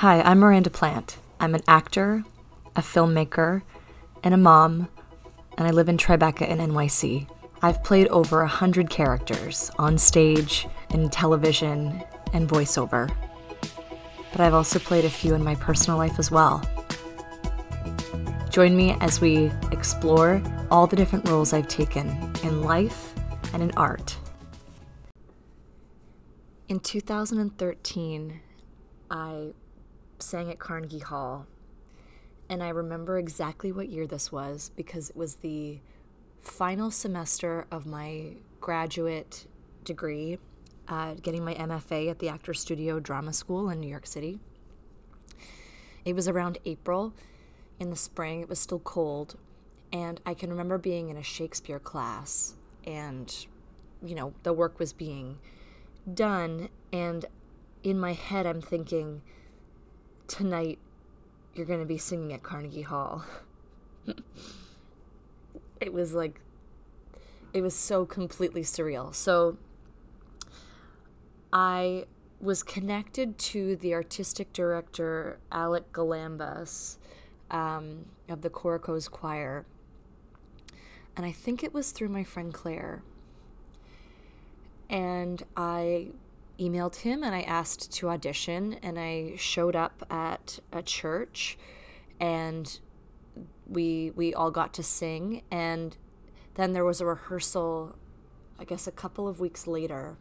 Hi, I'm Miranda Plant. I'm an actor, a filmmaker, and a mom, and I live in Tribeca in NYC. I've played over a hundred characters on stage, in television, and voiceover. But I've also played a few in my personal life as well. Join me as we explore all the different roles I've taken in life and in art. In 2013, I sang at Carnegie Hall, and I remember exactly what year this was because it was the final semester of my graduate degree, uh, getting my MFA at the Actors Studio Drama School in New York City. It was around April. In the spring, it was still cold, and I can remember being in a Shakespeare class, and you know, the work was being done, and in my head, I'm thinking, tonight you're going to be singing at Carnegie Hall. it was like, it was so completely surreal. So I was connected to the artistic director, Alec Galambos, um, of the Coracos Choir. And I think it was through my friend Claire. And I emailed him and I asked to audition, and I showed up at a church, and we we all got to sing, and then there was a rehearsal, I guess a couple of weeks later,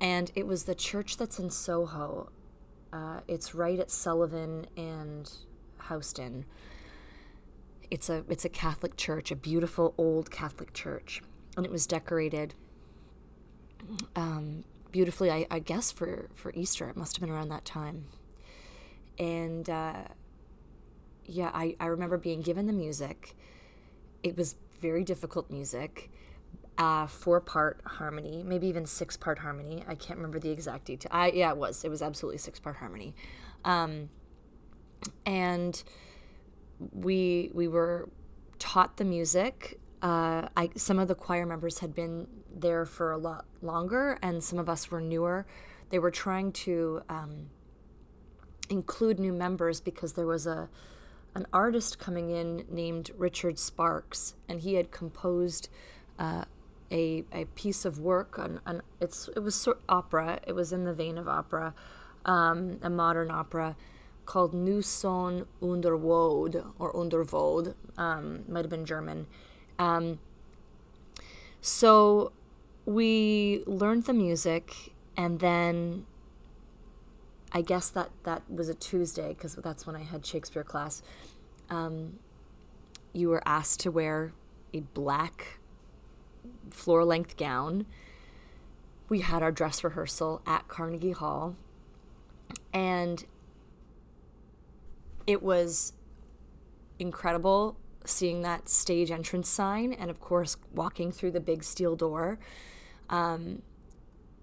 and it was the church that's in Soho. Uh, it's right at Sullivan and Houston. It's a it's a Catholic church, a beautiful old Catholic church, and it was decorated um, beautifully, I, I, guess, for, for Easter. It must have been around that time. And uh, yeah, I, I remember being given the music. It was very difficult music, uh, four part harmony, maybe even six part harmony. I can't remember the exact detail. I, yeah, it was. It was absolutely six part harmony. Um, and we we were taught the music uh, I some of the choir members had been there for a lot longer, and some of us were newer. They were trying to um, include new members because there was a an artist coming in named Richard Sparks, and he had composed uh, a a piece of work. On it's it was sort opera. It was in the vein of opera, um, a modern opera called Nu Son under Wode or Underwode. Um, might have been German um, so we learned the music, and then I guess that that was a Tuesday because that's when I had Shakespeare class. Um, you were asked to wear a black floor length gown. We had our dress rehearsal at Carnegie Hall, and it was incredible seeing that stage entrance sign and, of course, walking through the big steel door. Um,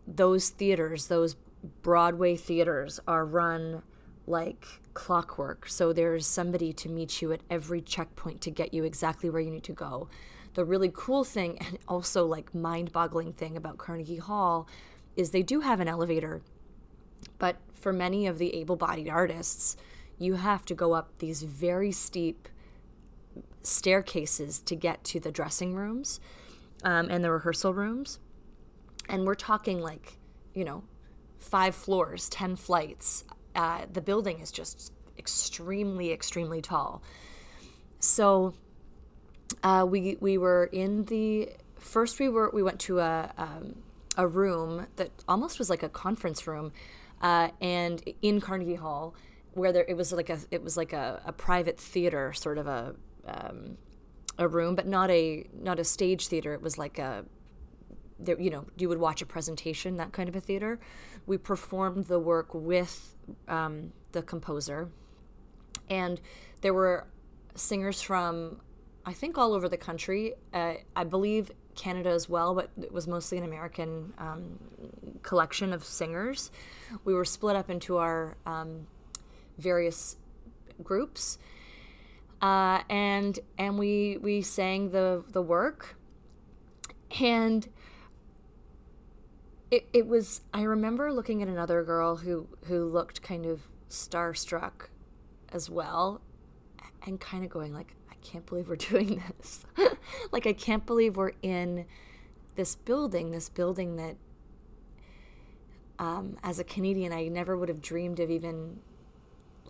those theaters, those Broadway theaters, are run like clockwork. So there's somebody to meet you at every checkpoint to get you exactly where you need to go. The really cool thing, and also like mind boggling thing about Carnegie Hall, is they do have an elevator. But for many of the able bodied artists, you have to go up these very steep staircases to get to the dressing rooms um, and the rehearsal rooms. And we're talking like, you know, five floors, 10 flights. Uh, the building is just extremely, extremely tall. So uh, we, we were in the first we were we went to a um, a room that almost was like a conference room uh, and in Carnegie Hall where there it was like a it was like a, a private theater sort of a um, a room, but not a not a stage theater. It was like a there, you know, you would watch a presentation, that kind of a theater. We performed the work with um, the composer, and there were singers from, I think, all over the country. Uh, I believe Canada as well, but it was mostly an American um, collection of singers. We were split up into our um, various groups uh, and and we we sang the the work, and it, it was I remember looking at another girl who who looked kind of starstruck as well and kind of going like I can't believe we're doing this. like I can't believe we're in this building, this building that um, as a Canadian I never would have dreamed of even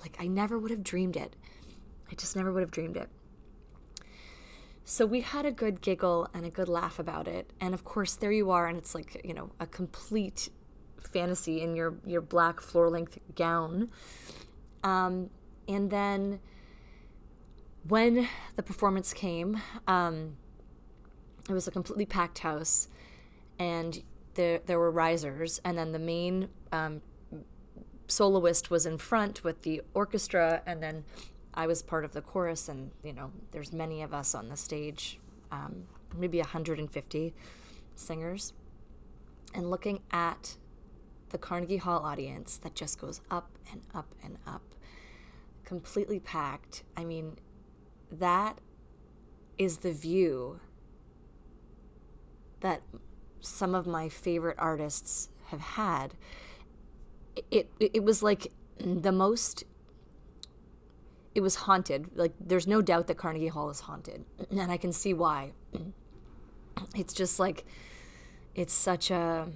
like I never would have dreamed it. I just never would have dreamed it. So we had a good giggle and a good laugh about it. And of course, there you are, and it's like, you know, a complete fantasy in your, your black floor length gown. Um, and then when the performance came, um, it was a completely packed house, and there, there were risers, and then the main um, soloist was in front with the orchestra, and then I was part of the chorus, and you know, there's many of us on the stage, um, maybe 150 singers, and looking at the Carnegie Hall audience that just goes up and up and up, completely packed. I mean, that is the view that some of my favorite artists have had. It, it, it was like the most it was haunted. Like there's no doubt that Carnegie Hall is haunted, and I can see why. It's just like it's such a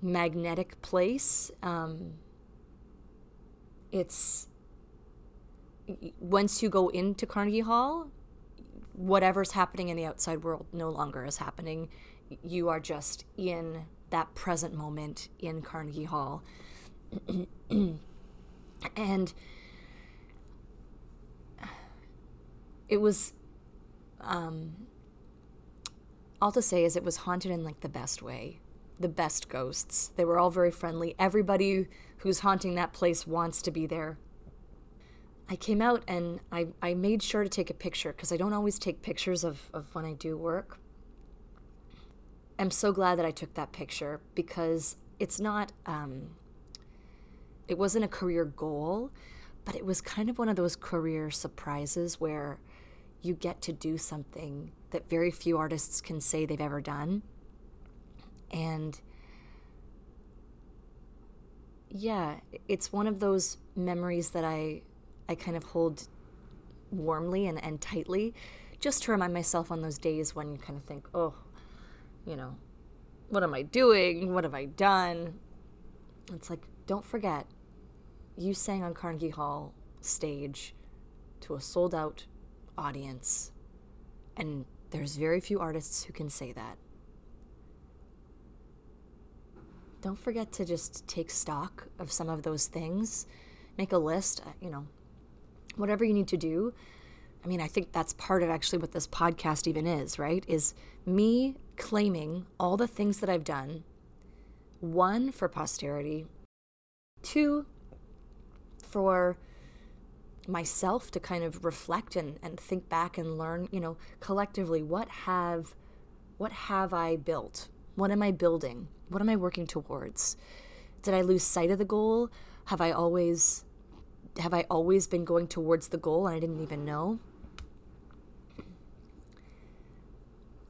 magnetic place. Um, it's once you go into Carnegie Hall, whatever's happening in the outside world no longer is happening. You are just in that present moment in Carnegie Hall. and it was um all to say is it was haunted in like the best way the best ghosts. They were all very friendly. Everybody who's haunting that place wants to be there. I came out and i, I made sure to take a picture because i don't always take pictures of, of when i do work. I'm so glad that i took that picture because it's not um, it wasn't a career goal but it was kind of one of those career surprises where you get to do something that very few artists can say they've ever done. And yeah, it's one of those memories that I I kind of hold warmly and, and tightly just to remind myself on those days when you kind of think, oh, you know, what am I doing? What have I done? It's like, don't forget, you sang on Carnegie Hall stage to a sold out audience. And there's very few artists who can say that. Don't forget to just take stock of some of those things. Make a list, uh, you know, whatever you need to do. I mean, I think that's part of actually what this podcast even is, right? Is me claiming all the things that I've done. One, for posterity. Two, for myself to kind of reflect and, and think back and learn, you know, collectively what have what have I built? What am I building? What am I working towards? Did I lose sight of the goal? Have I always have I always been going towards the goal and I didn't even know?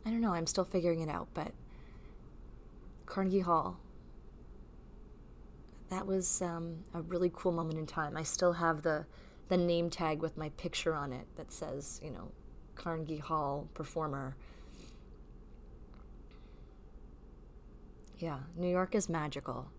I don't know, I'm still figuring it out, but Carnegie Hall. That was um, a really cool moment in time. I still have the the name tag with my picture on it that says, you know, Carnegie Hall performer. Yeah, New York is magical.